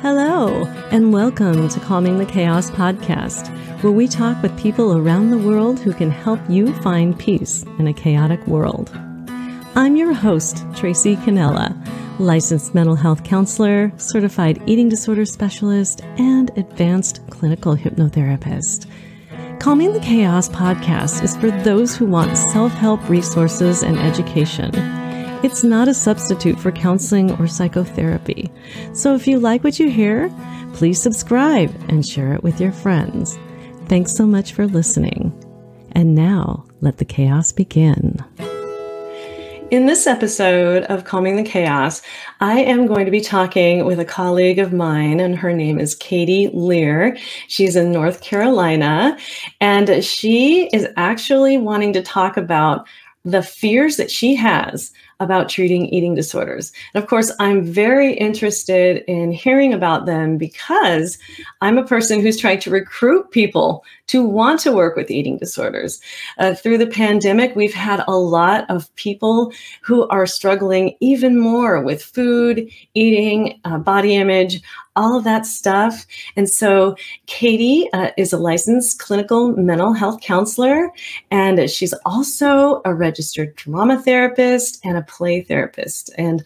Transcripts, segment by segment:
Hello, and welcome to Calming the Chaos podcast, where we talk with people around the world who can help you find peace in a chaotic world. I'm your host, Tracy Canella, licensed mental health counselor, certified eating disorder specialist, and advanced clinical hypnotherapist. Calming the Chaos podcast is for those who want self help resources and education it's not a substitute for counseling or psychotherapy. So if you like what you hear, please subscribe and share it with your friends. Thanks so much for listening. And now, let the chaos begin. In this episode of Calming the Chaos, I am going to be talking with a colleague of mine, and her name is Katie Lear. She's in North Carolina, and she is actually wanting to talk about the fears that she has about treating eating disorders. And of course, I'm very interested in hearing about them because I'm a person who's trying to recruit people to want to work with eating disorders. Uh, through the pandemic, we've had a lot of people who are struggling even more with food, eating, uh, body image, all of that stuff. And so Katie uh, is a licensed clinical mental health counselor, and she's also a registered drama therapist and a play therapist. And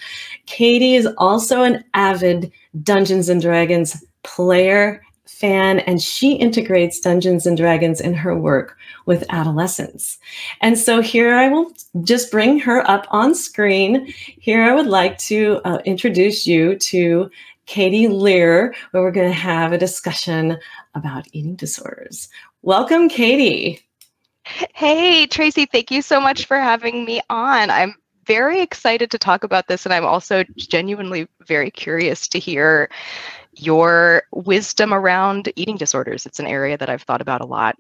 Katie is also an avid Dungeons and Dragons player fan and she integrates Dungeons and Dragons in her work with adolescents. And so here I will just bring her up on screen. Here I would like to uh, introduce you to Katie Lear, where we're going to have a discussion about eating disorders. Welcome, Katie. Hey, Tracy, thank you so much for having me on. I'm very excited to talk about this, and I'm also genuinely very curious to hear your wisdom around eating disorders. It's an area that I've thought about a lot.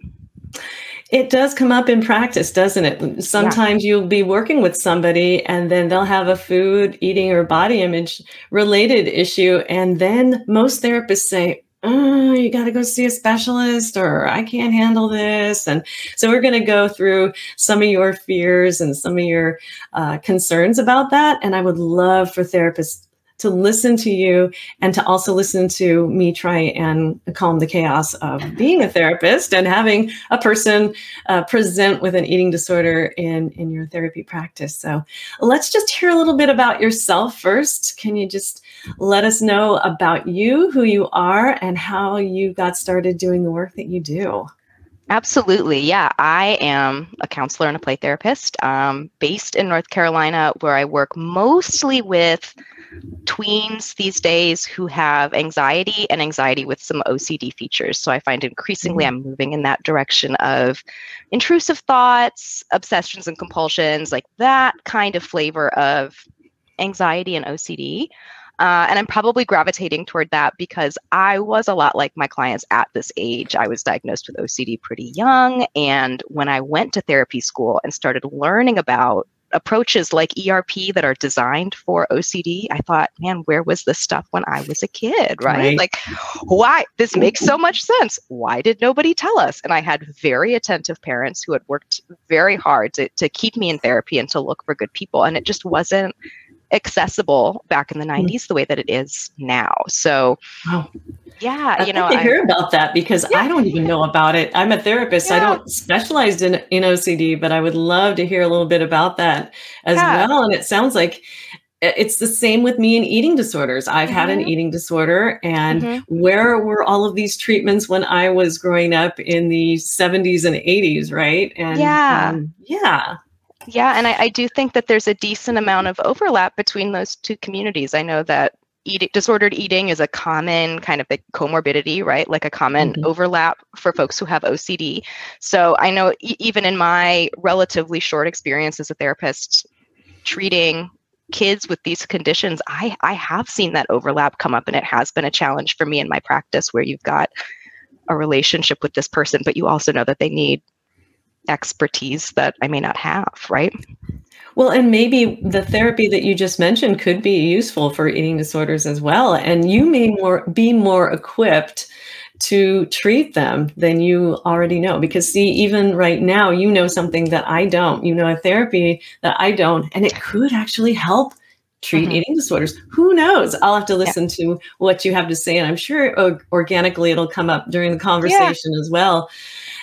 It does come up in practice, doesn't it? Sometimes yeah. you'll be working with somebody and then they'll have a food, eating, or body image related issue. And then most therapists say, oh, you got to go see a specialist or I can't handle this. And so we're going to go through some of your fears and some of your uh, concerns about that. And I would love for therapists to listen to you and to also listen to me try and calm the chaos of being a therapist and having a person uh, present with an eating disorder in, in your therapy practice. So let's just hear a little bit about yourself first. Can you just let us know about you, who you are, and how you got started doing the work that you do? Absolutely. Yeah. I am a counselor and a play therapist um, based in North Carolina, where I work mostly with tweens these days who have anxiety and anxiety with some OCD features. So I find increasingly mm-hmm. I'm moving in that direction of intrusive thoughts, obsessions and compulsions, like that kind of flavor of anxiety and OCD. Uh, and I'm probably gravitating toward that because I was a lot like my clients at this age. I was diagnosed with OCD pretty young. And when I went to therapy school and started learning about approaches like ERP that are designed for OCD, I thought, man, where was this stuff when I was a kid, right? right? Like, why? This makes so much sense. Why did nobody tell us? And I had very attentive parents who had worked very hard to, to keep me in therapy and to look for good people. And it just wasn't accessible back in the 90s mm. the way that it is now. So, wow. yeah, I you know, I hear about that because yeah. I don't even know about it. I'm a therapist. Yeah. I don't specialize in, in OCD, but I would love to hear a little bit about that as yeah. well. And it sounds like it's the same with me and eating disorders. I've mm-hmm. had an mm-hmm. eating disorder, and mm-hmm. where were all of these treatments when I was growing up in the 70s and 80s, right? And yeah, um, yeah, yeah, and I, I, do think that there's a decent amount of overlap between those two communities. I know that eat, disordered eating is a common kind of a comorbidity, right? Like a common mm-hmm. overlap for folks who have OCD. So I know e- even in my relatively short experience as a therapist treating kids with these conditions, I, I have seen that overlap come up, and it has been a challenge for me in my practice where you've got a relationship with this person, but you also know that they need expertise that I may not have, right? Well, and maybe the therapy that you just mentioned could be useful for eating disorders as well. And you may more be more equipped to treat them than you already know. Because see, even right now, you know something that I don't. You know a therapy that I don't, and it could actually help treat mm-hmm. eating disorders. Who knows? I'll have to listen yeah. to what you have to say, and I'm sure organically it'll come up during the conversation yeah. as well.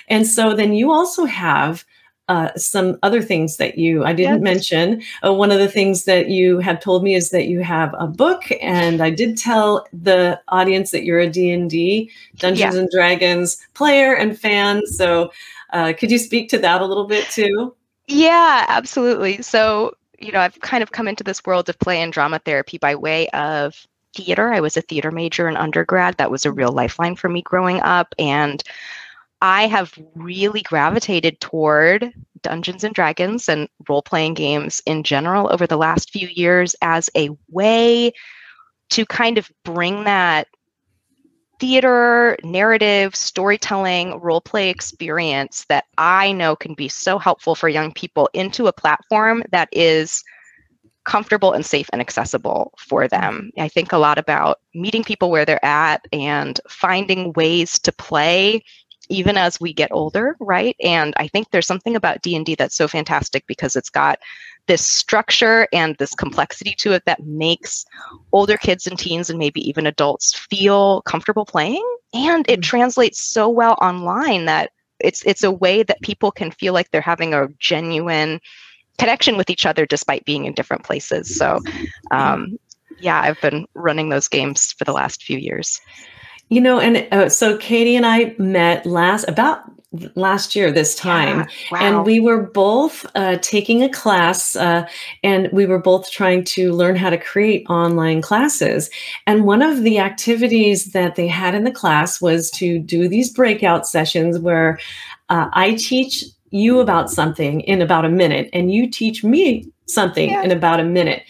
And so then you also have uh, some other things that you I didn't yes. mention. Uh, one of the things that you have told me is that you have a book, and I did tell the audience that you're a D and D Dungeons yeah. and Dragons player and fan. So, uh, could you speak to that a little bit too? Yeah, absolutely. So, you know, I've kind of come into this world of play and drama therapy by way of theater. I was a theater major in undergrad. That was a real lifeline for me growing up, and I have really gravitated toward Dungeons and Dragons and role playing games in general over the last few years as a way to kind of bring that theater, narrative, storytelling, role play experience that I know can be so helpful for young people into a platform that is comfortable and safe and accessible for them. I think a lot about meeting people where they're at and finding ways to play even as we get older right? And i think there's something about d&d that's so fantastic because it's got this structure and this complexity to it that makes older kids and teens and maybe even adults feel comfortable playing. And it mm-hmm. translates so well online that it's it's a way that people can feel like they're having a genuine connection with each other despite being in different places. So um, yeah i've been running those games for the last few years you know, and uh, so Katie and I met last about last year this time yeah, wow. and we were both uh, taking a class uh, and we were both trying to learn how to create online classes and one of the activities that they had in the class was to do these breakout sessions where uh, i teach you about something in about a minute and you teach me something yeah. in about a minute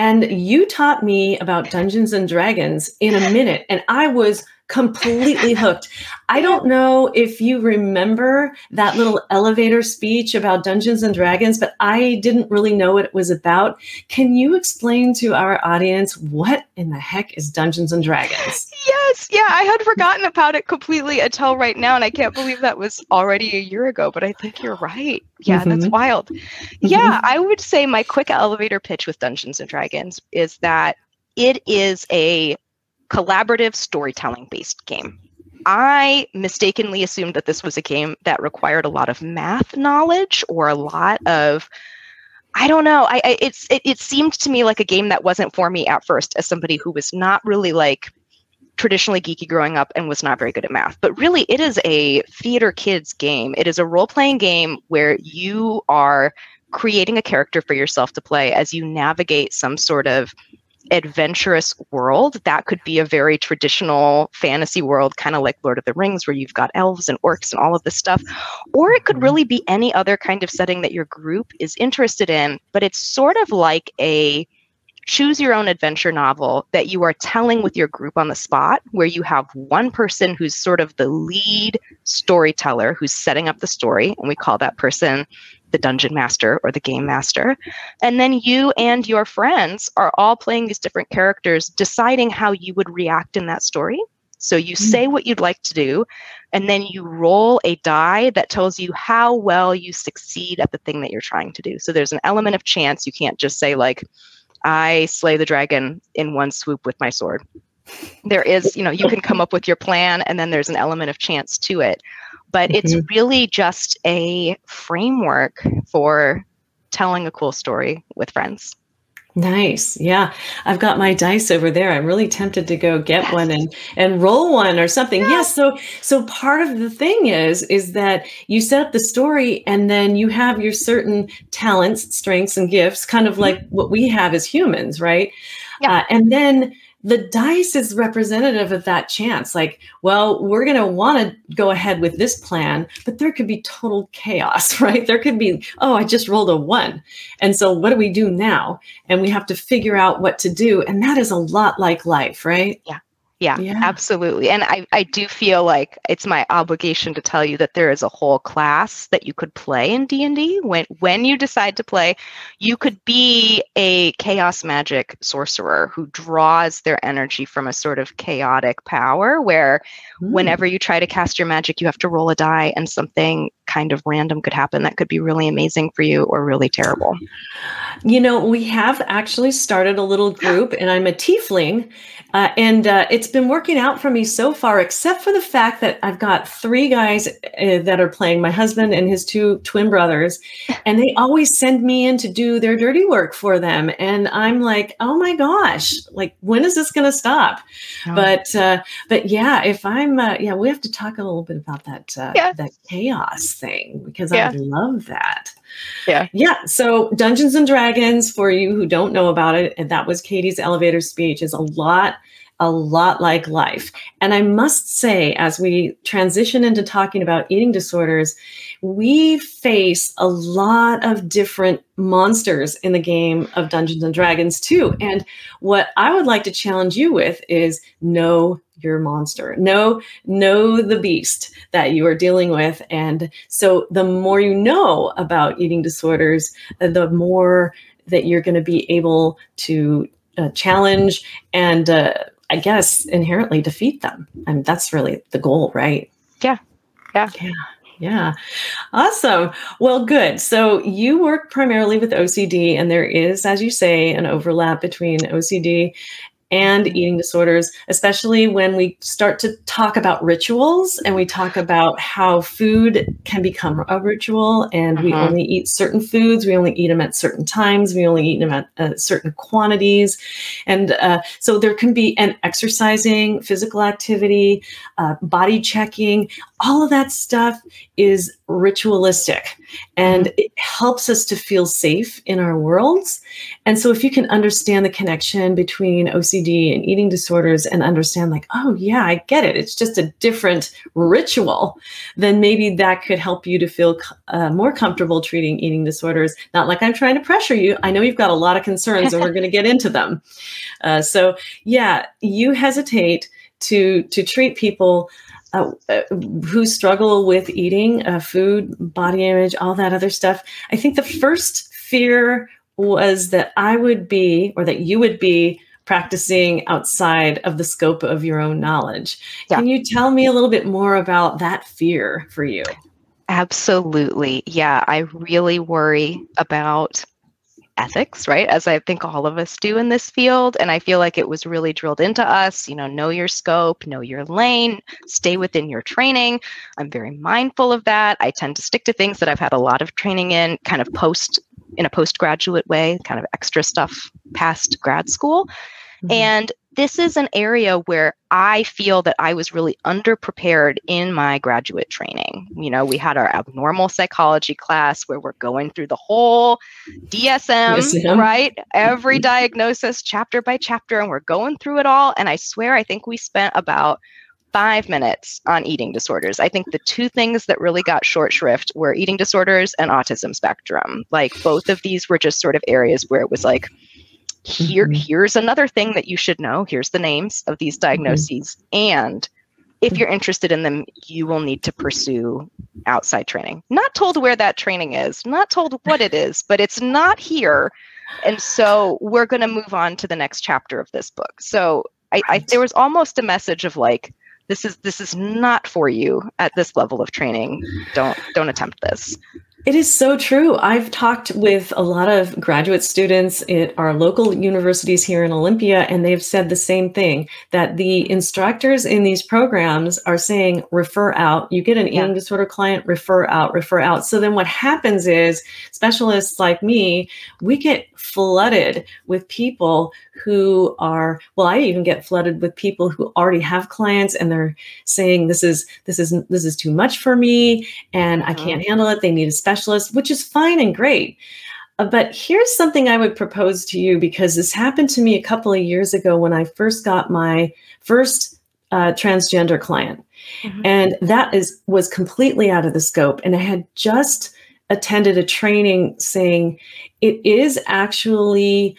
and you taught me about Dungeons and Dragons in a minute, and I was completely hooked. I don't know if you remember that little elevator speech about Dungeons and Dragons, but I didn't really know what it was about. Can you explain to our audience what in the heck is Dungeons and Dragons? Yes, yeah, I had forgotten about it completely until right now, and I can't believe that was already a year ago, but I think you're right. Yeah, mm-hmm. that's wild. Mm-hmm. Yeah, I would say my quick elevator pitch with Dungeons and Dragons is that it is a collaborative storytelling based game. I mistakenly assumed that this was a game that required a lot of math knowledge or a lot of I don't know. I, I it's it, it seemed to me like a game that wasn't for me at first as somebody who was not really like traditionally geeky growing up and was not very good at math. But really it is a theater kids game. It is a role-playing game where you are creating a character for yourself to play as you navigate some sort of adventurous world that could be a very traditional fantasy world kind of like lord of the rings where you've got elves and orcs and all of this stuff or it could mm-hmm. really be any other kind of setting that your group is interested in but it's sort of like a choose your own adventure novel that you are telling with your group on the spot, where you have one person who's sort of the lead storyteller who's setting up the story, and we call that person the dungeon master or the game master. And then you and your friends are all playing these different characters, deciding how you would react in that story. So you mm-hmm. say what you'd like to do, and then you roll a die that tells you how well you succeed at the thing that you're trying to do. So there's an element of chance. You can't just say, like, I slay the dragon in one swoop with my sword. There is, you know, you can come up with your plan, and then there's an element of chance to it but mm-hmm. it's really just a framework for telling a cool story with friends. Nice. Yeah. I've got my dice over there. I'm really tempted to go get yes. one and and roll one or something. Yes. yes. So so part of the thing is is that you set up the story and then you have your certain talents, strengths and gifts, kind of like what we have as humans, right? Yeah. Uh, and then the dice is representative of that chance. Like, well, we're going to want to go ahead with this plan, but there could be total chaos, right? There could be, oh, I just rolled a one. And so what do we do now? And we have to figure out what to do. And that is a lot like life, right? Yeah. Yeah, yeah, absolutely. And I, I do feel like it's my obligation to tell you that there is a whole class that you could play in D&D when when you decide to play. You could be a chaos magic sorcerer who draws their energy from a sort of chaotic power where mm. whenever you try to cast your magic you have to roll a die and something kind of random could happen that could be really amazing for you or really terrible. You know, we have actually started a little group, and I'm a tiefling, uh, and uh, it's been working out for me so far, except for the fact that I've got three guys uh, that are playing my husband and his two twin brothers, and they always send me in to do their dirty work for them. And I'm like, oh my gosh, like, when is this going to stop? Oh. But, uh, but yeah, if I'm, uh, yeah, we have to talk a little bit about that, uh, yeah. that chaos thing because yeah. I love that. Yeah. Yeah. So Dungeons and Dragons, for you who don't know about it, and that was Katie's elevator speech, is a lot a lot like life. And I must say, as we transition into talking about eating disorders, we face a lot of different monsters in the game of Dungeons and Dragons, too. And what I would like to challenge you with is know your monster, know, know the beast that you are dealing with. And so the more you know about eating disorders, the more that you're going to be able to uh, challenge and uh, I guess, inherently defeat them. I mean, that's really the goal, right? Yeah. Yeah. Yeah. Yeah. Awesome. Well, good. So you work primarily with OCD, and there is, as you say, an overlap between OCD and eating disorders, especially when we start to talk about rituals and we talk about how food can become a ritual and uh-huh. we only eat certain foods, we only eat them at certain times, we only eat them at uh, certain quantities. And uh, so there can be an exercising, physical activity, uh, body checking, all of that stuff is ritualistic and mm-hmm. it helps us to feel safe in our worlds. And so, if you can understand the connection between OCD and eating disorders and understand, like, oh, yeah, I get it, it's just a different ritual, then maybe that could help you to feel uh, more comfortable treating eating disorders. Not like I'm trying to pressure you. I know you've got a lot of concerns and we're going to get into them. Uh, so, yeah, you hesitate to to treat people uh, uh, who struggle with eating, uh, food, body image, all that other stuff. I think the first fear was that I would be, or that you would be, practicing outside of the scope of your own knowledge. Yeah. Can you tell me a little bit more about that fear for you? Absolutely. Yeah, I really worry about ethics, right? As I think all of us do in this field. And I feel like it was really drilled into us, you know, know your scope, know your lane, stay within your training. I'm very mindful of that. I tend to stick to things that I've had a lot of training in, kind of post in a postgraduate way, kind of extra stuff past grad school. Mm-hmm. And this is an area where I feel that I was really underprepared in my graduate training. You know, we had our abnormal psychology class where we're going through the whole DSM, DSM. right? Every mm-hmm. diagnosis, chapter by chapter, and we're going through it all. And I swear, I think we spent about five minutes on eating disorders. I think the two things that really got short shrift were eating disorders and autism spectrum. Like both of these were just sort of areas where it was like, here mm-hmm. here's another thing that you should know. Here's the names of these mm-hmm. diagnoses. Mm-hmm. and if you're interested in them you will need to pursue outside training. Not told where that training is not told what it is but it's not here. And so we're going to move on to the next chapter of this book. So I, I there was almost a message of like this is this is not for you at this level of training. Don't don't attempt this it is so true. I've talked with a lot of graduate students at our local universities here in Olympia, and they've said the same thing that the instructors in these programs are saying, refer out. You get an yeah. eating disorder client, refer out, refer out. So then what happens is specialists like me, we get flooded with people who are, well, I even get flooded with people who already have clients and they're saying, this is, this is, this is too much for me and I can't handle it. They need a specialist, which is fine and great. Uh, but here's something I would propose to you because this happened to me a couple of years ago when I first got my first uh, transgender client, mm-hmm. and that is was completely out of the scope. And I had just attended a training saying it is actually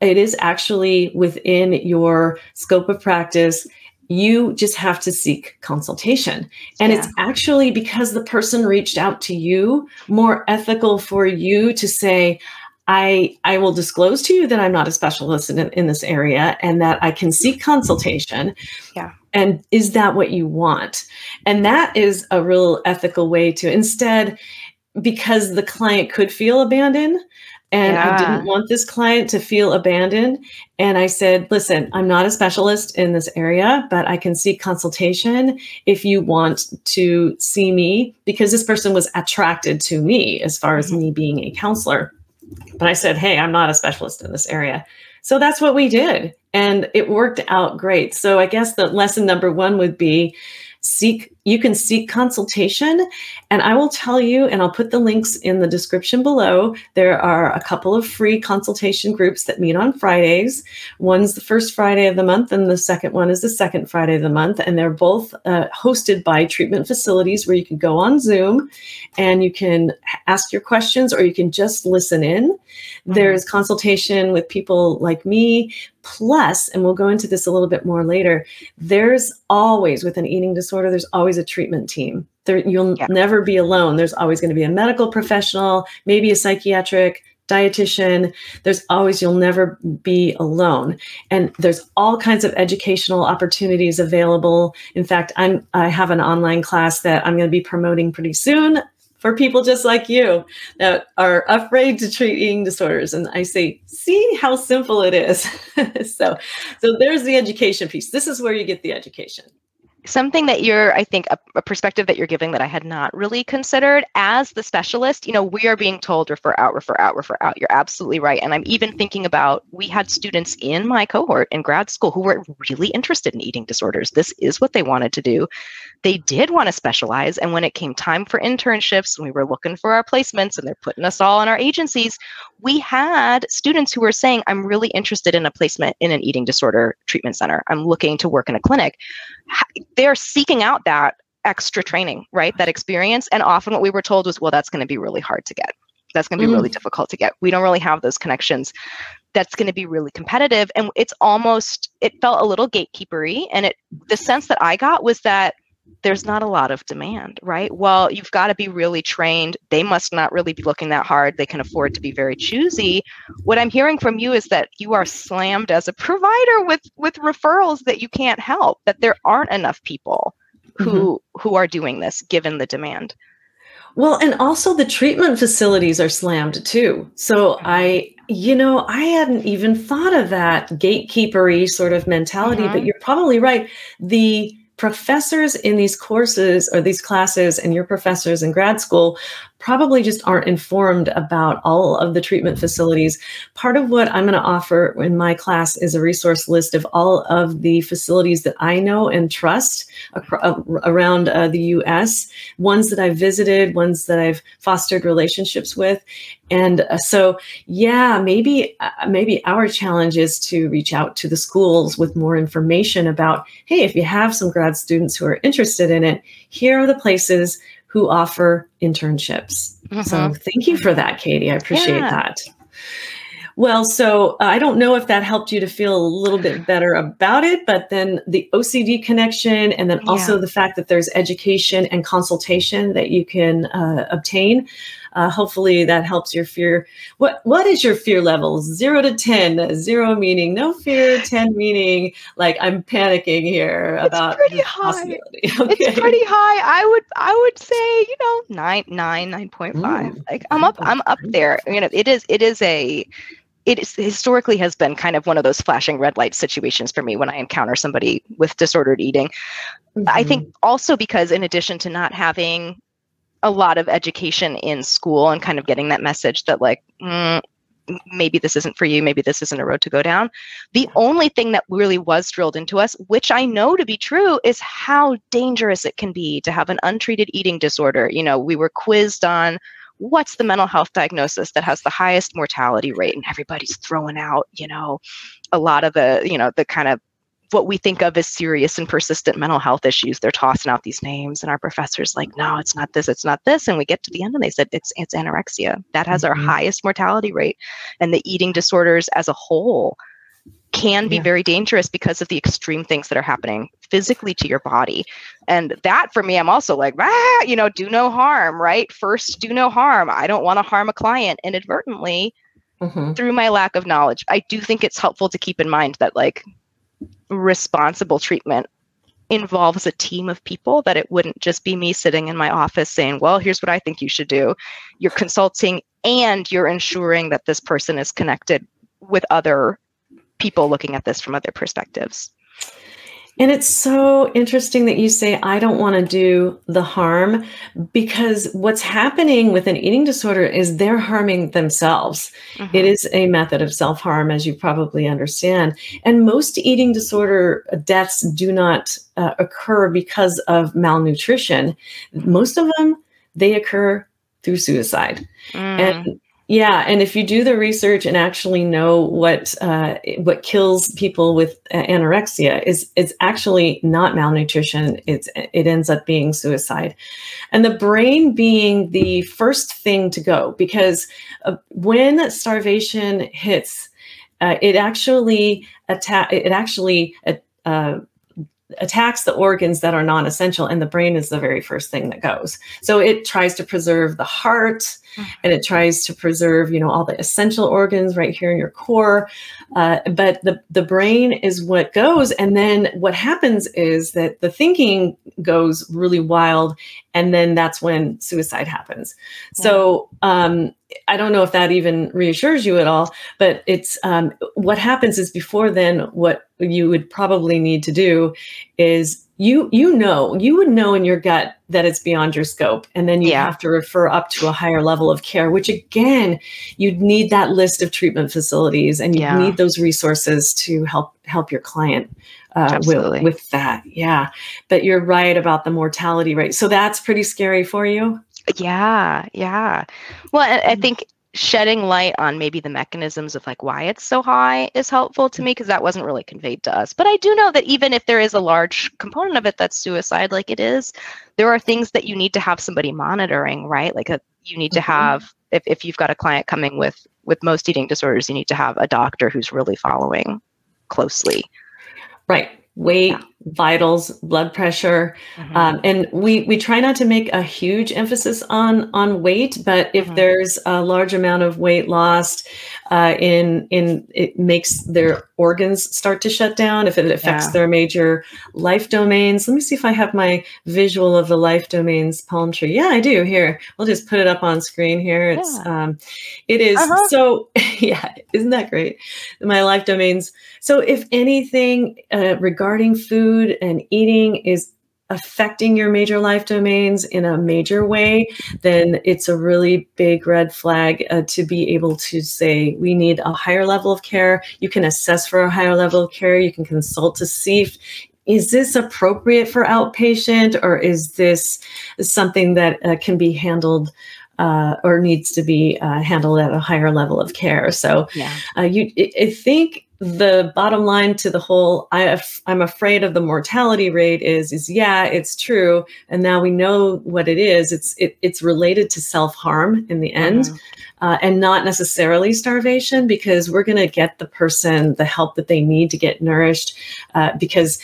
it is actually within your scope of practice you just have to seek consultation. And yeah. it's actually because the person reached out to you more ethical for you to say, I, I will disclose to you that I'm not a specialist in, in this area and that I can seek consultation. Yeah. And is that what you want? And that is a real ethical way to instead, because the client could feel abandoned, And Yeah. I didn't want this client to feel abandoned. And I said, listen, I'm not a specialist in this area, but I can seek consultation if you want to see me, because this person was attracted to me as far as Mhm. me being a counselor. But I said, hey, I'm not a specialist in this area. So that's what we did. And it worked out great. So I guess the lesson number one would be seek you can seek consultation. And i will tell you and i'll put the links in the description below there are a couple of free consultation groups that meet on fridays. One's the first friday of the month and the second one is the second friday of the month. And they're both uh, hosted by treatment facilities where you can go on zoom and you can ask your questions or you can just listen in. There's consultation with people like me. Plus and we'll go into this a little bit more later there's always with an eating disorder there's always a treatment team. There you'll Yeah. never be alone. There's always going to be a medical professional maybe a psychiatric dietitian. There's always you'll never be alone. And there's all kinds of educational opportunities available. In fact i'm i have an online class that i'm going to be promoting pretty soon for people just like you that are afraid to treat eating disorders. And i say see how simple it is. So so there's the education piece. This is where you get the education something that you're i think a, a perspective that you're giving that i had not really considered as the specialist you know we are being told refer out refer out refer out. You're absolutely right. And i'm even thinking about we had students in my cohort in grad school who were really interested in eating disorders. This is what they wanted to do. They did want to specialize. And when it came time for internships and we were looking for our placements and they're putting us all in our agencies we had students who were saying i'm really interested in a placement in an eating disorder treatment center. I'm looking to work in a clinic they're seeking out that extra training right? That experience. And often what we were told was well that's going to be really hard to get. That's going to be mm-hmm. really difficult to get. We don't really have those connections. That's going to be really competitive. And it's almost it felt a little gatekeepery. And it the sense that i got was that there's not a lot of demand, right? Well, you've got to be really trained. They must not really be looking that hard. They can afford to be very choosy. What I'm hearing from you is that you are slammed as a provider with with referrals that you can't help. That there aren't enough people who who are doing this given the demand. Well, and also the treatment facilities are slammed too. So I, you know, I hadn't even thought of that gatekeepery sort of mentality, Mhm. but you're probably right. The professors in these courses or these classes and your professors in grad school probably just aren't informed about all of the treatment facilities. Part of what I'm going to offer in my class is a resource list of all of the facilities that I know and trust acro- uh, around uh, the US, ones that I've visited, ones that I've fostered relationships with. And uh, so, yeah, maybe uh, maybe our challenge is to reach out to the schools with more information about, hey, if you have some grad students who are interested in it, here are the places who offer internships. So Mhm. thank you for that, Katie. I appreciate Yeah. that. Well, so uh, I don't know if that helped you to feel a little bit better about it, but then the OCD connection, and then also Yeah. the fact that there's education and consultation that you can uh, obtain. Uh, hopefully, that helps your fear. What What is your fear level? Zero to ten. Zero meaning no fear. Ten meaning like I'm panicking here It's about pretty high. Okay. It's pretty high. I would I would say, you know, nine, nine, nine point five. Mm, Like I'm up I'm up there. You know, it is it is a it is historically has been kind of one of those flashing red light situations for me when I encounter somebody with disordered eating. I Mhm. think also because in addition to not having a lot of education in school and kind of getting that message that like mm, maybe this isn't for you maybe this isn't a road to go down. The only thing that really was drilled into us which i know to be true is how dangerous it can be to have an untreated eating disorder. You know we were quizzed on what's the mental health diagnosis that has the highest mortality rate and everybody's throwing out you know a lot of the you know the kind of what we think of as serious and persistent mental health issues they're tossing out these names and our professors like no it's not this it's not this and we get to the end and they said it's it's anorexia that has our Mhm. highest mortality rate and the eating disorders as a whole can be Yeah. very dangerous because of the extreme things that are happening physically to your body and that for me i'm also like ah, you know do no harm right first do no harm i don't want to harm a client inadvertently Mhm. through my lack of knowledge i do think it's helpful to keep in mind that like responsible treatment involves a team of people that it wouldn't just be me sitting in my office saying well here's what i think you should do. You're consulting and you're ensuring that this person is connected with other people looking at this from other perspectives and it's so interesting that you say, I don't want to do the harm because what's happening with an eating disorder is they're harming themselves. Mm-hmm. It is a method of self harm, as you probably understand. And most eating disorder deaths do not uh, occur because of malnutrition. Most of them, they occur through suicide. Mm. And yeah, and if you do the research and actually know what uh, what kills people with anorexia is it's actually not malnutrition. It's it ends up being suicide, and the brain being the first thing to go because uh, when starvation hits, uh, it actually attack it actually uh, attacks the organs that are non-essential and the brain is the very first thing that goes so it tries to preserve the heart. and it tries to preserve you know all the essential organs right here in your core. Uh, but the, the brain is what goes. And then what happens is that the thinking goes really wild. And then that's when suicide happens. Yeah. so um, I don't know if that even reassures you at all, but it's um, what happens is before then, what you would probably need to do is you you know you would know in your gut that it's beyond your scope and then you yeah. have to refer up to a higher level of care which again you'd need that list of treatment facilities and you yeah. need those resources to help help your client uh, with, with that yeah but you're right about the mortality rate so that's pretty scary for you yeah, yeah. Well, I, I mm. think shedding light on maybe the mechanisms of like why it's so high is helpful to me because that wasn't really conveyed to us. But I do know that even if there is a large component of it that's suicide, like it is, there are things that you need to have somebody monitoring, right? Like a, uh, you need to mm-hmm. have if, if you've got a client coming with with most eating disorders, you need to have a doctor who's really following closely. Right weight, yeah. Vitals, blood pressure, mm-hmm. um, and we we try not to make a huge emphasis on on weight. But if mm-hmm. there's a large amount of weight lost, uh, in in it makes their organs start to shut down. If it affects yeah. their major life domains, let me see if I have my visual of the life domains palm tree. Yeah, I do. Here, we'll just put it up on screen here. It's yeah. um, it is uh-huh. so yeah. Isn't that great? My life domains. So if anything uh, regarding food and eating is affecting your major life domains in a major way, then it's a really big red flag uh, to be able to say, we need a higher level of care. You can assess for a higher level of care. You can consult to see if is this appropriate for outpatient or is this something that uh, can be handled uh, or needs to be uh, handled at a higher level of care. So, yeah. uh, you, I think the bottom line to the whole I, i'm afraid of the mortality rate is is yeah it's true and now we know what it is it's it, it's related to self-harm in the end mm-hmm. uh, and not necessarily starvation because we're going to get the person the help that they need to get nourished uh, because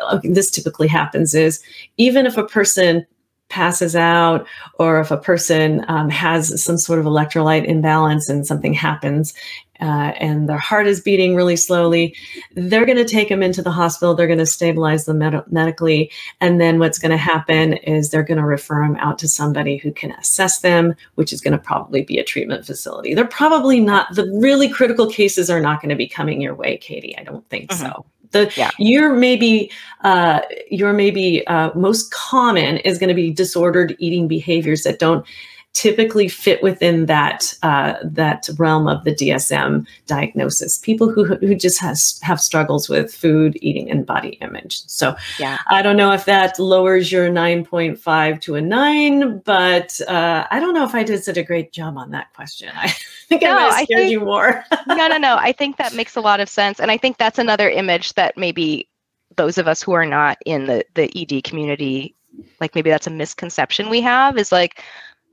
uh, this typically happens is even if a person passes out or if a person um, has some sort of electrolyte imbalance and something happens uh, and their heart is beating really slowly, they're going to take them into the hospital. They're going to stabilize them med- medically. And then what's going to happen is they're going to refer them out to somebody who can assess them, which is going to probably be a treatment facility. They're probably not, the really critical cases are not going to be coming your way, Katie. I don't think mm-hmm. so. The yeah. your maybe uh, your maybe uh, most common is going to be disordered eating behaviors that don't typically fit within that uh, that realm of the DSM diagnosis. People who who just has have struggles with food, eating, and body image. So yeah, I don't know if that lowers your nine point five to a nine, but uh, I don't know if I did such a great job on that question. I think no, I might have scared think, you more. no, no, no. I think that makes a lot of sense, and I think that's another image that maybe those of us who are not in the the ED community like maybe that's a misconception we have is like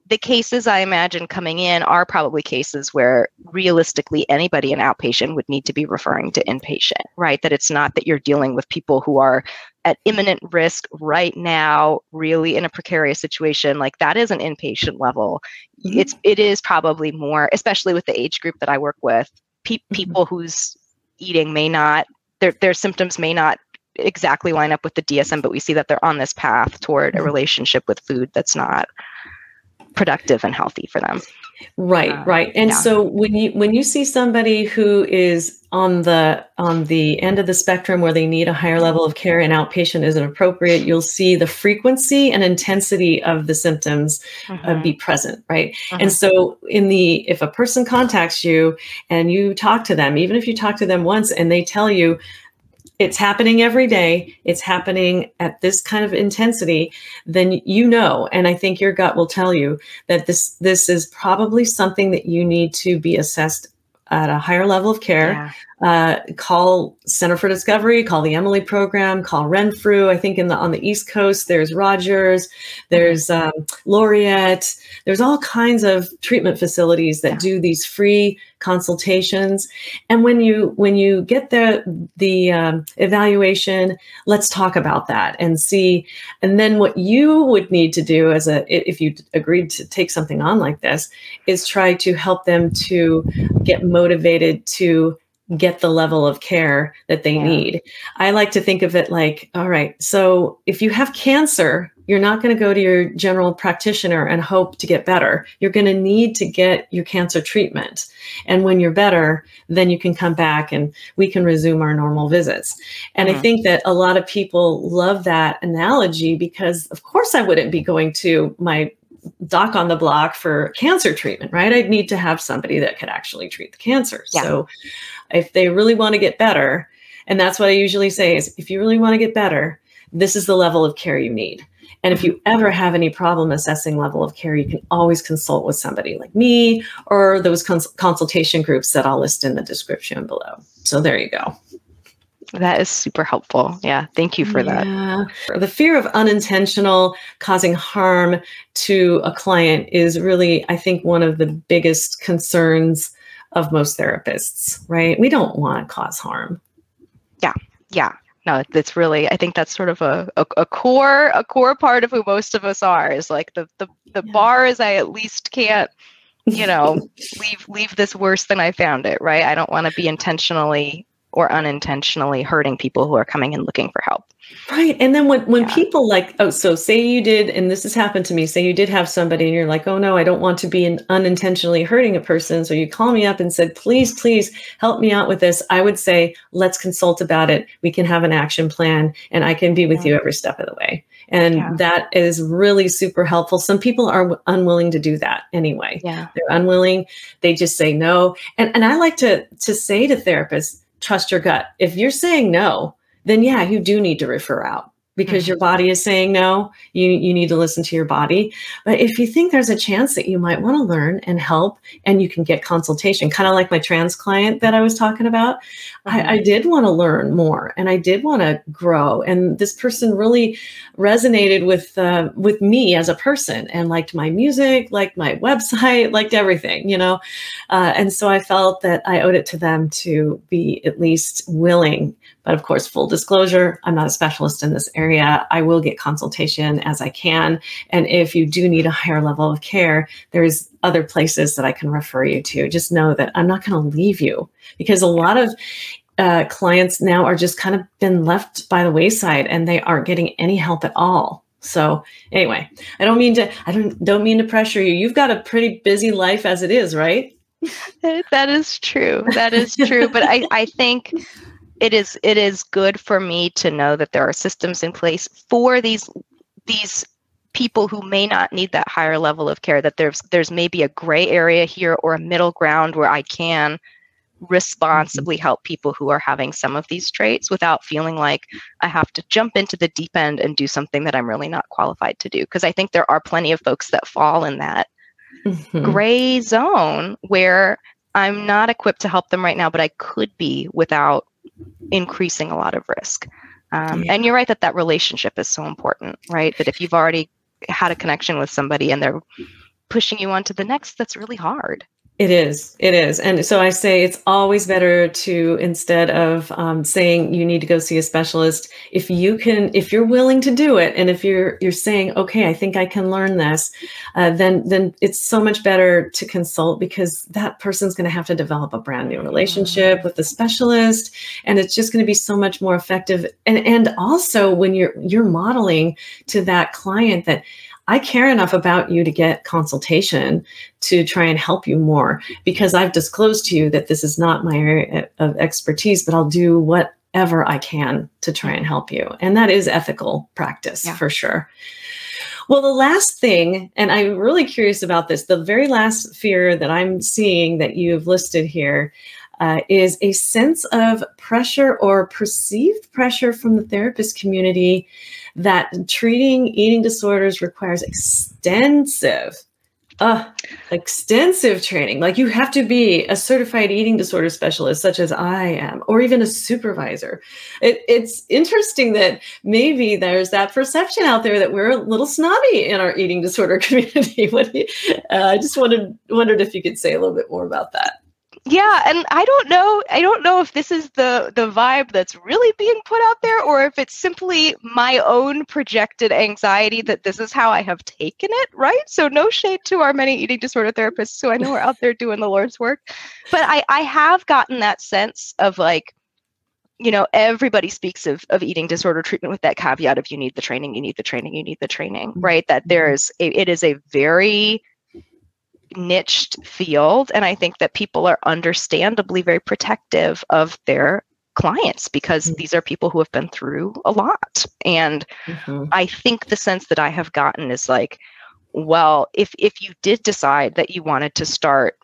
the cases I imagine coming in are probably cases where realistically anybody in outpatient would need to be referring to inpatient, right? That it's not that you're dealing with people who are at imminent risk right now, really in a precarious situation. Like that is an inpatient level. Mm-hmm. It's it is probably more, especially with the age group that I work with, pe- mm-hmm. people whose eating may not their their symptoms may not exactly line up with the DSM, but we see that they're on this path toward a Mhm. relationship with food that's not productive and healthy for them. Right, Um, right. And yeah. so when you when you see somebody who is on the on the end of the spectrum where they need a higher level of care and outpatient isn't appropriate, you'll see the frequency and intensity of the symptoms uh, be present, right? And so in the if a person contacts you and you talk to them, even if you talk to them once and they tell you it's happening every day, it's happening at this kind of intensity, then you know, and I think your gut will tell you that this this is probably something that you need to be assessed at a higher level of care Yeah. Uh, call Center for Discovery, call the Emily program, call Renfrew. I think in the on the East Coast, there's Rogers, there's um, Laureate. There's all kinds of treatment facilities that Yeah. do these free consultations. And when you when you get the the um, evaluation, let's talk about that and see. And then what you would need to do as a if you agreed to take something on like this is try to help them to get motivated to get the level of care that they Yeah. need. I like to think of it like, all right, so if you have cancer, you're not going to go to your general practitioner and hope to get better. You're going to need to get your cancer treatment. And when you're better, then you can come back and we can resume our normal visits. And I Mhm. think that a lot of people love that analogy because, of course, I wouldn't be going to my doc on the block for cancer treatment, right? I'd need to have somebody that could actually treat the cancer. Yeah. So if they really want to get better, and that's what I usually say is if you really want to get better, this is the level of care you need. And if you mm-hmm. ever have any problem assessing level of care, you can always consult with somebody like me or those cons- consultation groups that I'll list in the description below. So there you go. That is super helpful. Yeah. Thank you for that. The fear of unintentional causing harm to a client is really, I think, one of the biggest concerns of most therapists, right? We don't want to cause harm. Yeah. Yeah. No, it's really, I think that's sort of a, a, a core, a core part of who most of us are is like the, the, the Yeah. bar is I at least can't, you know, leave, leave this worse than I found it. Right. I don't want to be intentionally or unintentionally hurting people who are coming and looking for help. Right. And then when, when Yeah. people like, oh, so say you did, and this has happened to me, say you did have somebody and you're like, oh no, I don't want to be an unintentionally hurting a person. So you call me up and said, please, please help me out with this. I would say, let's consult about it. We can have an action plan and I can be with Yeah. you every step of the way. And Yeah. that is really super helpful. Some people are w- unwilling to do that anyway. Yeah. They're unwilling. They just say no. And, and I like to, to say to therapists, trust your gut. If you're saying no, then yeah, you do need to refer out because your body is saying no. You you need to listen to your body. But if you think there's a chance that you might want to learn and help, and you can get consultation, kind of like my trans client that I was talking about. I, I did want to learn more and I did want to grow. And this person really resonated with uh, with me as a person and liked my music, liked my website, liked everything, you know. Uh, and so I felt that I owed it to them to be at least willing. But of course, full disclosure, I'm not a specialist in this area. I will get consultation as I can. And if you do need a higher level of care, there's other places that I can refer you to. Just know that I'm not going to leave you because a lot of uh, clients now are just kind of been left by the wayside and they aren't getting any help at all. So anyway, I don't mean to I don't don't mean to pressure you. You've got a pretty busy life as it is, right? That is true. That is true. but I, I think it is it is good for me to know that there are systems in place for these these people who may not need that higher level of care that there's there's maybe a gray area here or a middle ground where I can responsibly help people who are having some of these traits without feeling like I have to jump into the deep end and do something that I'm really not qualified to do because I think there are plenty of folks that fall in that Mhm. gray zone where I'm not equipped to help them right now, but I could be without increasing a lot of risk. Um, Yeah. And you're right that that relationship is so important, right? That if you've already had a connection with somebody and they're pushing you on to the next, that's really hard. It is. It is. And so I say it's always better to, instead of um, saying you need to go see a specialist, if you can, if you're willing to do it, and if you're you're saying, okay, I think I can learn this, uh, then then it's so much better to consult because that person's going to have to develop a brand new relationship with the specialist, and it's just going to be so much more effective. And and also when you're you're modeling to that client that I care enough about you to get consultation to try and help you more because I've disclosed to you that this is not my area of expertise, but I'll do whatever I can to try and help you. And that is ethical practice yeah. for sure. Well, the last thing, and I'm really curious about this, the very last fear that I'm seeing that you've listed here uh, is a sense of pressure or perceived pressure from the therapist community that treating eating disorders requires extensive uh, extensive training. Like you have to be a certified eating disorder specialist, such as I am, or even a supervisor. It, it's interesting that maybe there's that perception out there that we're a little snobby in our eating disorder community. you, uh, I just wanted wondered if you could say a little bit more about that yeah and i don't know i don't know if this is the the vibe that's really being put out there or if it's simply my own projected anxiety that this is how i have taken it right? So no shade to our many eating disorder therapists who i know are out there doing the lord's work but i i have gotten that sense of like you know everybody speaks of, of eating disorder treatment with that caveat of you need the training you need the training you need the training right? That mm-hmm. there's a, it is a very niched field. And I think that people are understandably very protective of their clients because mm-hmm. these are people who have been through a lot. And mm-hmm. I think the sense that I have gotten is like, well, if if you did decide that you wanted to start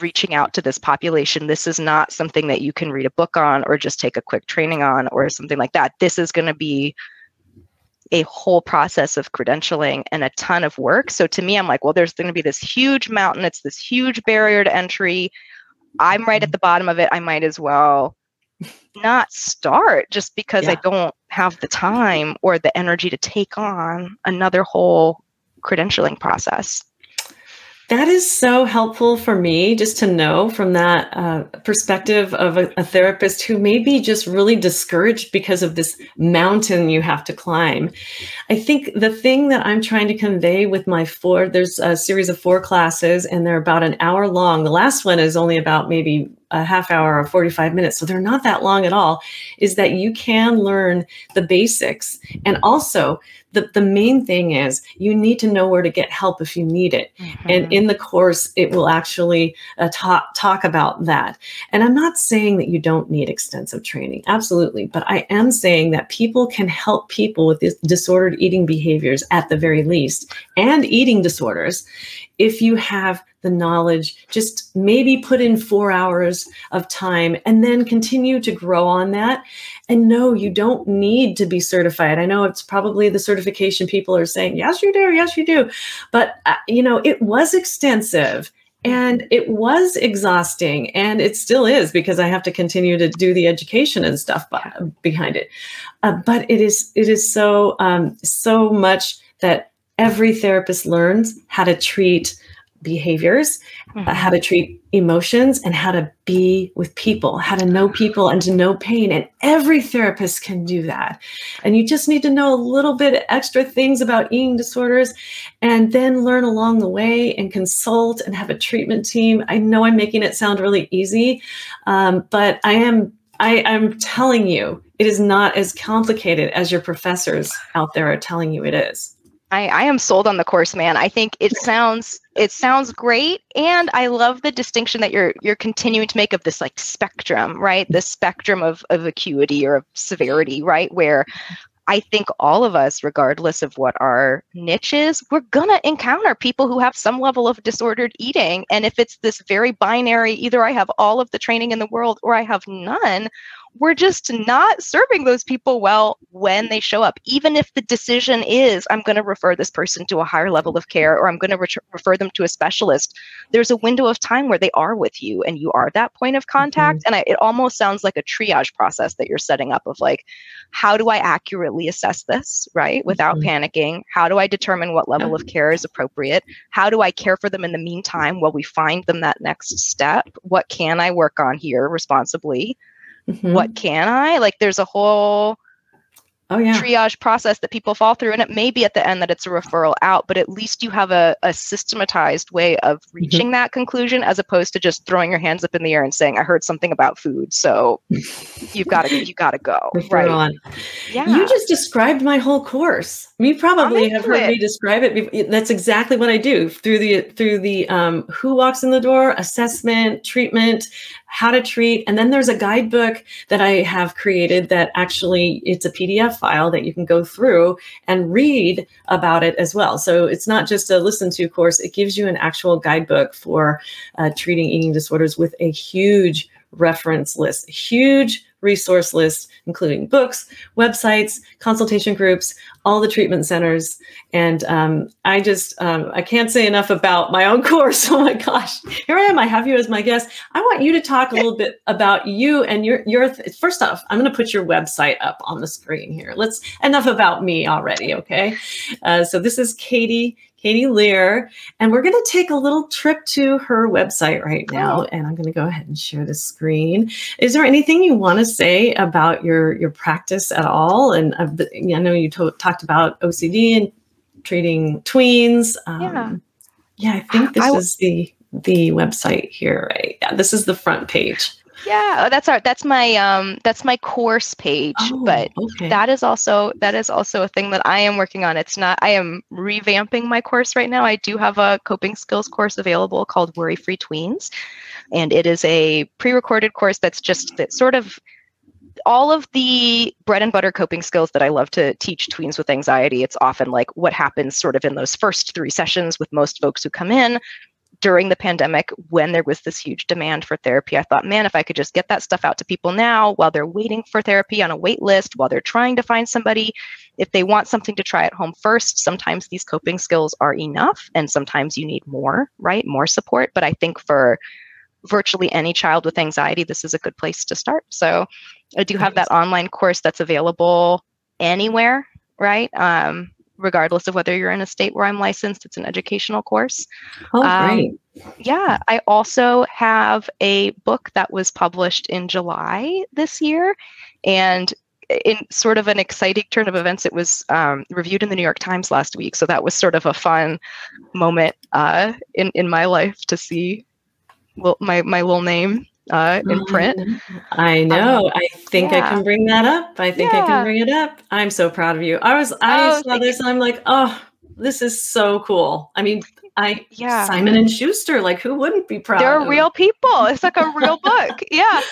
reaching out to this population, this is not something that you can read a book on or just take a quick training on or something like that. This is going to be a whole process of credentialing and a ton of work. So to me, I'm like, well, there's going to be this huge mountain. It's this huge barrier to entry. I'm right at mm-hmm. the bottom of it. I might as well not start just because yeah. I don't have the time or the energy to take on another whole credentialing process. That is so helpful for me just to know from that uh, perspective of a, a, therapist who may be just really discouraged because of this mountain you have to climb. I think the thing that I'm trying to convey with my four, there's a series of four classes and they're about an hour long. The last one is only about maybe a half hour or 45 minutes, so they're not that long at all, is that you can learn the basics. And also, the, the main thing is you need to know where to get help if you need it. Mm-hmm. And in the course, it will actually uh, talk, talk about that. And I'm not saying that you don't need extensive training, absolutely. But I am saying that people can help people with this disordered eating behaviors at the very least and eating disorders if you have the knowledge, just maybe put in four hours of time and then continue to grow on that. And no, you don't need to be certified. I know it's probably the certification people are saying, yes, you do, yes, you do. But, uh, you know, it was extensive and it was exhausting and it still is because i have to continue to do the education and stuff behind it uh, but it is it is so um, so much that every therapist learns how to treat behaviors, mm-hmm. uh, how to treat emotions, and how to be with people, how to know people and to know pain. And every therapist can do that. And you just need to know a little bit extra things about eating disorders and then learn along the way and consult and have a treatment team. I know I'm making it sound really easy, um, but I am. I, I'm telling you, it is not as complicated as your professors out there are telling you it is. I, I am sold on the course, man. I think it sounds it sounds great, and I love the distinction that you're you're continuing to make of this like spectrum, right? The spectrum of of acuity or of severity, right? Where I think all of us, regardless of what our niche is, we're gonna encounter people who have some level of disordered eating. And if it's this very binary, either I have all of the training in the world or I have none, we're just not serving those people well when they show up. Even if the decision is, I'm going to refer this person to a higher level of care or I'm going to re- refer them to a specialist, there's a window of time where they are with you and you are that point of contact. Mm-hmm. And I, it almost sounds like a triage process that you're setting up of like, how do I accurately assess this, right? Without mm-hmm. panicking? How do I determine what level of care is appropriate? How do I care for them in the meantime while we find them that next step? What can I work on here responsibly? Mm-hmm. What can I? Like, there's a whole oh, yeah. triage process that people fall through. And it may be at the end that it's a referral out, but at least you have a, a systematized way of mm-hmm. reaching mm-hmm. that conclusion as opposed to just throwing your hands up in the air and saying, I heard something about food. So you've got to, you got to go. right. On. Yeah. You just described my whole course. You probably have heard it. me describe it. That's exactly what I do through the, through the, um, who walks in the door, assessment, treatment, how to treat. And then there's a guidebook that I have created that actually it's a PDF file that you can go through and read about it as well. So it's not just a listen to course, it gives you an actual guidebook for uh, treating eating disorders with a huge reference list, huge resource list, including books, websites, consultation groups, all the treatment centers. And um, I just, um, I can't say enough about my own course. Oh my gosh, here I am. I have you as my guest. I want you to talk a little bit about you and your, your, th- first off, I'm going to put your website up on the screen here. Let's, enough about me already. Okay. Uh, so this is Katie Katie Lear, and we're going to take a little trip to her website right now. And I'm going to go ahead and share the screen. Is there anything you want to say about your your practice at all? And uh, I know you to- talked about OCD and treating tweens. Um, yeah, yeah. I think this I w- is the the website here, right? Yeah, this is the front page. Yeah, oh, that's our that's my um that's my course page, oh, but okay. that is also that is also a thing that I am working on. It's not I am revamping my course right now. I do have a coping skills course available called Worry Free Tweens, and it is a pre-recorded course that's just that sort of all of the bread and butter coping skills that I love to teach tweens with anxiety. It's often like what happens sort of in those first three sessions with most folks who come in during the pandemic when there was this huge demand for therapy i thought man if i could just get that stuff out to people now while they're waiting for therapy on a wait list while they're trying to find somebody if they want something to try at home first sometimes these coping skills are enough and sometimes you need more right more support. But i think for virtually any child with anxiety this is a good place to start. So i do have that online course that's available anywhere right? Um, regardless of whether you're in a state where I'm licensed. It's an educational course. Oh, um, great. Yeah. I also have a book that was published in July this year. And in sort of an exciting turn of events, it was um, reviewed in the New York Times last week. So that was sort of a fun moment uh, in, in my life to see my, my little name uh, in print. I know. Um, I think yeah. I can bring that up. I think yeah. I can bring it up. I'm so proud of you. I was I oh, saw this and I'm like, oh, this is so cool. I mean, I yeah, Simon and Schuster, like who wouldn't be proud? They're real people. It's like a real book. Yeah.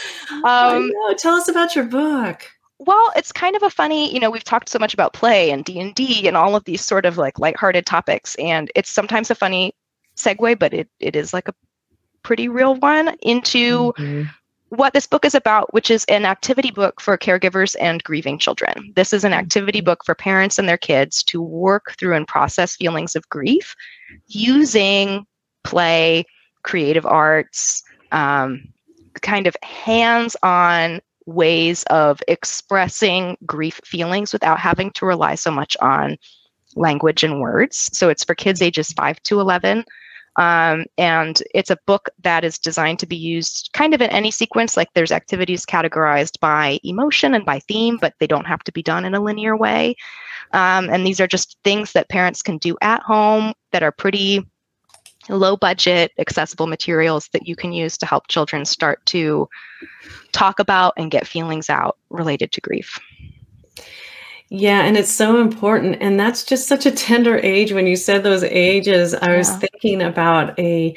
Um, Tell us about your book. Well, it's kind of a funny, you know, we've talked so much about play and D and D and all of these sort of like lighthearted topics, and it's sometimes a funny segue, but it it is like a pretty real one into mm-hmm. what this book is about, which is an activity book for caregivers and grieving children. This is an mm-hmm. activity book for parents and their kids to work through and process feelings of grief using play, creative arts, um, kind of hands on ways of expressing grief feelings without having to rely so much on language and words. So it's for kids ages 5 to 11. Um, and it's a book that is designed to be used kind of in any sequence. Like there's activities categorized by emotion and by theme, but they don't have to be done in a linear way. Um, and these are just things that parents can do at home that are pretty low budget, accessible materials that you can use to help children start to talk about and get feelings out related to grief. Yeah, and it's so important. And that's just such a tender age. When you said those ages, I yeah. was thinking about a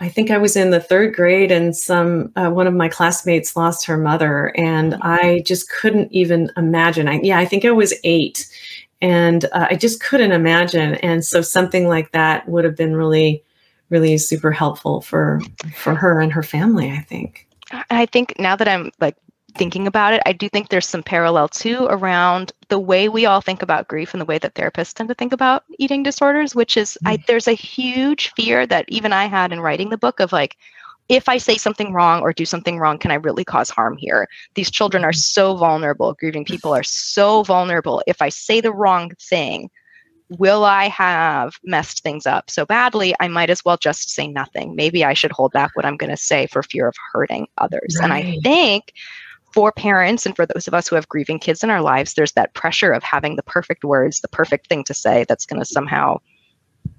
I think I was in the third grade, and some uh, one of my classmates lost her mother, and mm-hmm. I just couldn't even imagine. I, yeah, I think I was eight, and uh, I just couldn't imagine. And so something like that would have been really, really super helpful for for her and her family. I think. I think now that I'm like thinking about it, I do think there's some parallel too around the way we all think about grief and the way that therapists tend to think about eating disorders, which is. I, mm. there's a huge fear that even I had in writing the book of like, if I say something wrong or do something wrong, can I really cause harm here? These children are mm-hmm. so vulnerable. Grieving people are so vulnerable. If I say the wrong thing, will I have messed things up so badly? I might as well just say nothing. Maybe I should hold back what I'm going to say for fear of hurting others. Right. And I think for parents and for those of us who have grieving kids in our lives, there's that pressure of having the perfect words, the perfect thing to say that's going to somehow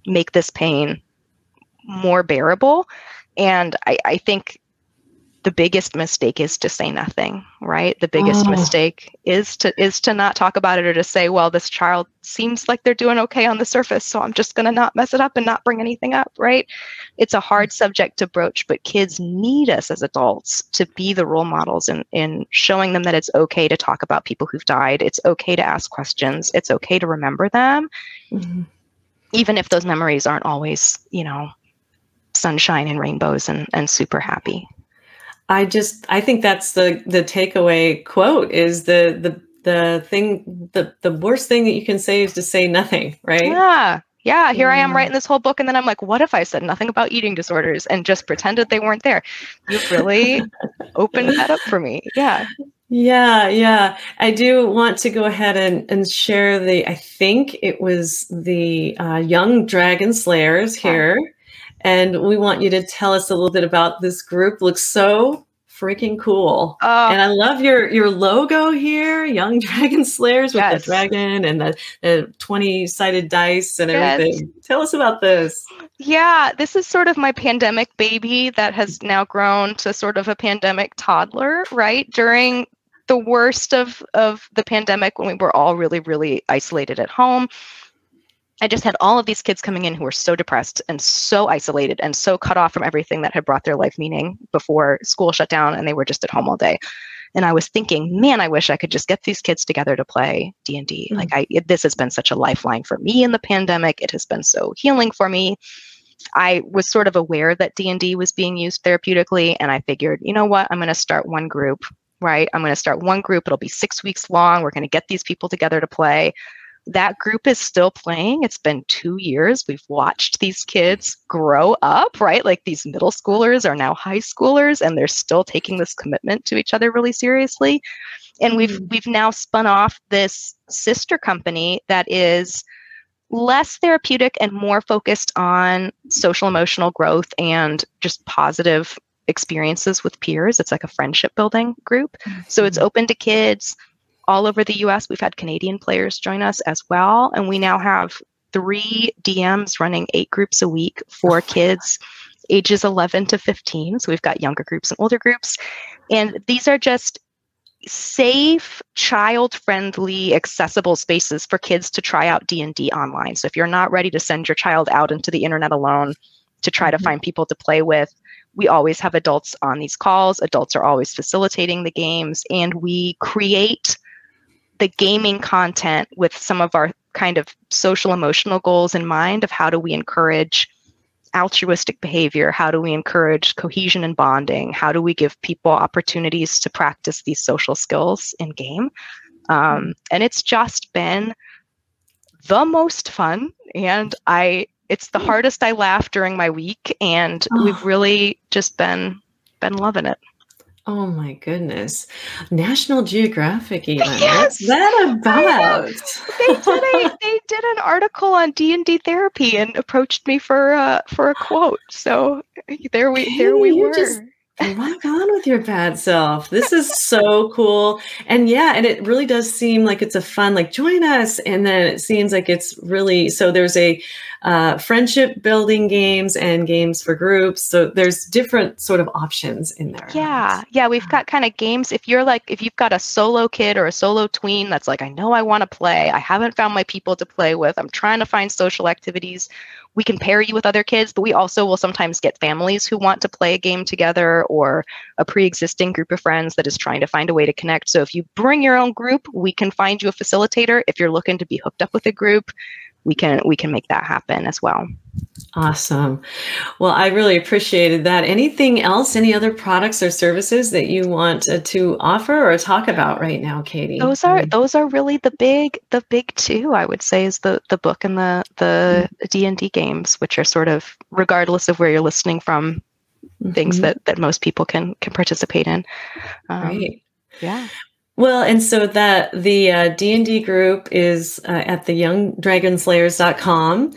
make this pain more bearable. And I, I think the biggest mistake is to say nothing right the biggest oh. mistake is to is to not talk about it or to say well this child seems like they're doing okay on the surface so i'm just going to not mess it up and not bring anything up right it's a hard subject to broach but kids need us as adults to be the role models in in showing them that it's okay to talk about people who've died it's okay to ask questions it's okay to remember them mm-hmm. even if those memories aren't always you know sunshine and rainbows and, and super happy. I just I think that's the the takeaway quote is the the the thing the the worst thing that you can say is to say nothing, right? Yeah. Yeah, here I am writing this whole book and then I'm like, what if I said nothing about eating disorders and just pretended they weren't there? You really opened that up for me. Yeah. Yeah, yeah. I do want to go ahead and, and share the, I think it was the uh, Young Dragon Slayers here. And we want you to tell us a little bit about this group. Looks so freaking cool. Oh. And I love your your logo here, Young Dragon Slayers with yes. the dragon and the, the 20-sided dice and yes. everything. Tell us about this. Yeah, this is sort of my pandemic baby that has now grown to sort of a pandemic toddler, right? During the worst of of the pandemic when we were all really really isolated at home I just had all of these kids coming in who were so depressed and so isolated and so cut off from everything that had brought their life meaning before school shut down and they were just at home all day. And I was thinking, man, I wish I could just get these kids together to play D&D. Mm-hmm. Like I it, this has been such a lifeline for me in the pandemic. It has been so healing for me. I was sort of aware that D&D was being used therapeutically and I figured, you know what? I'm going to start one group, right? I'm going to start one group. It'll be 6 weeks long. We're going to get these people together to play that group is still playing. It's been two years. We've watched these kids grow up, right? Like these middle schoolers are now high schoolers and they're still taking this commitment to each other really seriously. And we've mm-hmm. we've now spun off this sister company that is less therapeutic and more focused on social emotional growth and just positive experiences with peers. It's like a friendship building group. So it's open to kids all over the US. We've had Canadian players join us as well. And we now have three DMs running eight groups a week for kids ages 11 to 15. So we've got younger groups and older groups. And these are just safe child friendly accessible spaces for kids to try out d&d online so if you're not ready to send your child out into the internet alone to try mm-hmm. to find people to play with we always have adults on these calls adults are always facilitating the games and we create the gaming content with some of our kind of social emotional goals in mind of how do we encourage altruistic behavior how do we encourage cohesion and bonding how do we give people opportunities to practice these social skills in game um, and it's just been the most fun and i it's the hardest i laugh during my week and oh. we've really just been been loving it Oh my goodness. National Geographic even. Yes. What's that about? they did a they did an article on D&D therapy and approached me for uh for a quote. So there we there we were. Just, rock on with your bad self. This is so cool. And yeah, and it really does seem like it's a fun, like join us. And then it seems like it's really so there's a uh, friendship building games and games for groups. So there's different sort of options in there. Yeah. Yeah. We've got kind of games. If you're like, if you've got a solo kid or a solo tween that's like, I know I want to play, I haven't found my people to play with, I'm trying to find social activities. We can pair you with other kids, but we also will sometimes get families who want to play a game together or a pre existing group of friends that is trying to find a way to connect. So if you bring your own group, we can find you a facilitator. If you're looking to be hooked up with a group, we can we can make that happen as well Awesome. Well, I really appreciated that. Anything else? Any other products or services that you want to, to offer or talk about right now, Katie? Those are those are really the big the big two. I would say is the the book and the the D and D games, which are sort of regardless of where you're listening from, mm-hmm. things that that most people can can participate in. Um, right. Yeah. Well, and so that the uh, D&D group is uh, at the youngdragonslayers.com.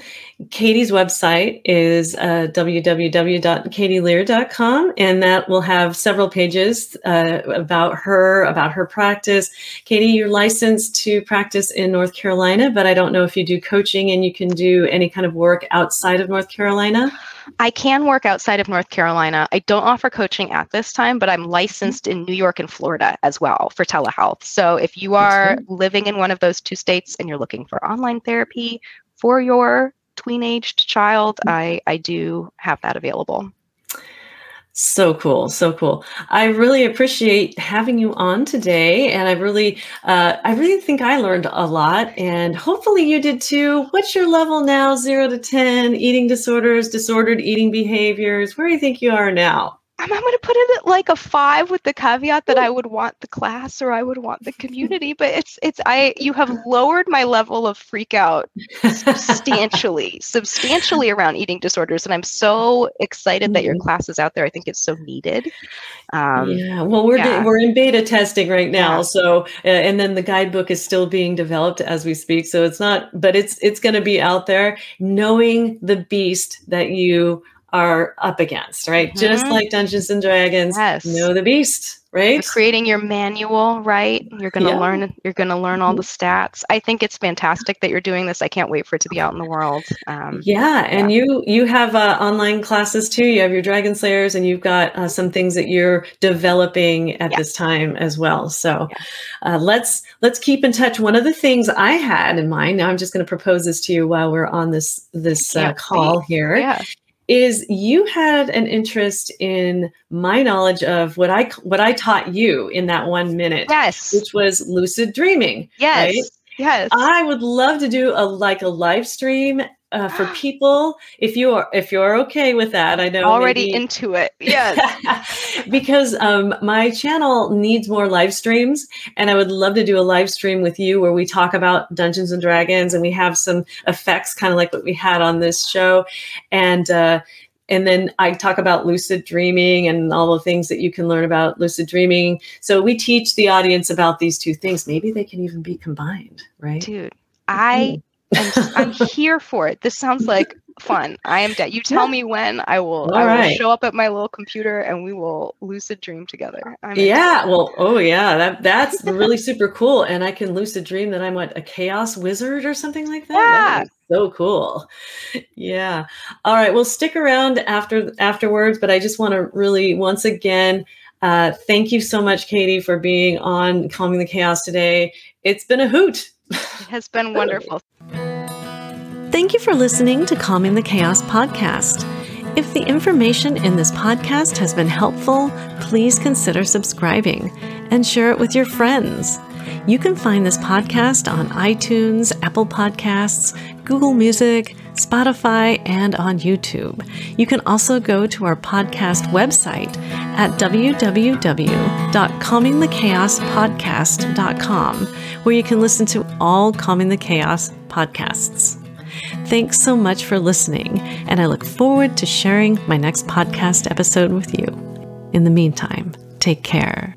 Katie's website is uh, www.katielear.com, and that will have several pages uh, about her, about her practice. Katie, you're licensed to practice in North Carolina, but I don't know if you do coaching and you can do any kind of work outside of North Carolina. I can work outside of North Carolina. I don't offer coaching at this time, but I'm licensed in New York and Florida as well for telehealth. So if you are living in one of those two states and you're looking for online therapy for your tween aged child, mm-hmm. I, I do have that available. So cool, so cool. I really appreciate having you on today, and I really, uh, I really think I learned a lot, and hopefully you did too. What's your level now? Zero to ten, eating disorders, disordered eating behaviors. Where do you think you are now? I'm, I'm going to put it at like a five with the caveat that I would want the class or I would want the community. But it's it's I you have lowered my level of freak out substantially, substantially around eating disorders, and I'm so excited that your mm-hmm. class is out there. I think it's so needed. Um, yeah, well, we're yeah. we're in beta testing right now, yeah. so uh, and then the guidebook is still being developed as we speak. So it's not, but it's it's going to be out there. Knowing the beast that you are up against, right? Mm-hmm. Just like Dungeons and Dragons, yes. know the beast, right? You're creating your manual, right? You're going to yeah. learn you're going to learn all the stats. I think it's fantastic that you're doing this. I can't wait for it to be out in the world. Um, yeah, and yeah. you you have uh, online classes too. You have your Dragon Slayers and you've got uh, some things that you're developing at yeah. this time as well. So uh, let's let's keep in touch. One of the things I had in mind, now I'm just going to propose this to you while we're on this this uh, call wait. here. Is you had an interest in my knowledge of what I what I taught you in that one minute. Yes. Which was lucid dreaming. Yes. Right? Yes. I would love to do a like a live stream uh, for people if you are if you're okay with that i know already maybe, into it yes because um, my channel needs more live streams and i would love to do a live stream with you where we talk about dungeons and dragons and we have some effects kind of like what we had on this show and uh, and then I talk about lucid dreaming and all the things that you can learn about lucid dreaming. So we teach the audience about these two things. Maybe they can even be combined, right? Dude, I I'm, I'm here for it. This sounds like fun. I am dead. You tell me when I will. All I will right. show up at my little computer and we will lucid dream together. I'm yeah. Well. Oh yeah. That that's really super cool. And I can lucid dream that I'm what a chaos wizard or something like that. Yeah. So cool. Yeah. All right. Well, stick around after afterwards. But I just want to really once again. Uh, thank you so much, Katie, for being on Calming the Chaos today. It's been a hoot. It has been wonderful. Thank you for listening to Calming the Chaos podcast. If the information in this podcast has been helpful, please consider subscribing and share it with your friends. You can find this podcast on iTunes, Apple Podcasts, Google Music, Spotify, and on YouTube. You can also go to our podcast website at www.calmingthechaospodcast.com, where you can listen to all Calming the Chaos podcasts. Thanks so much for listening, and I look forward to sharing my next podcast episode with you. In the meantime, take care.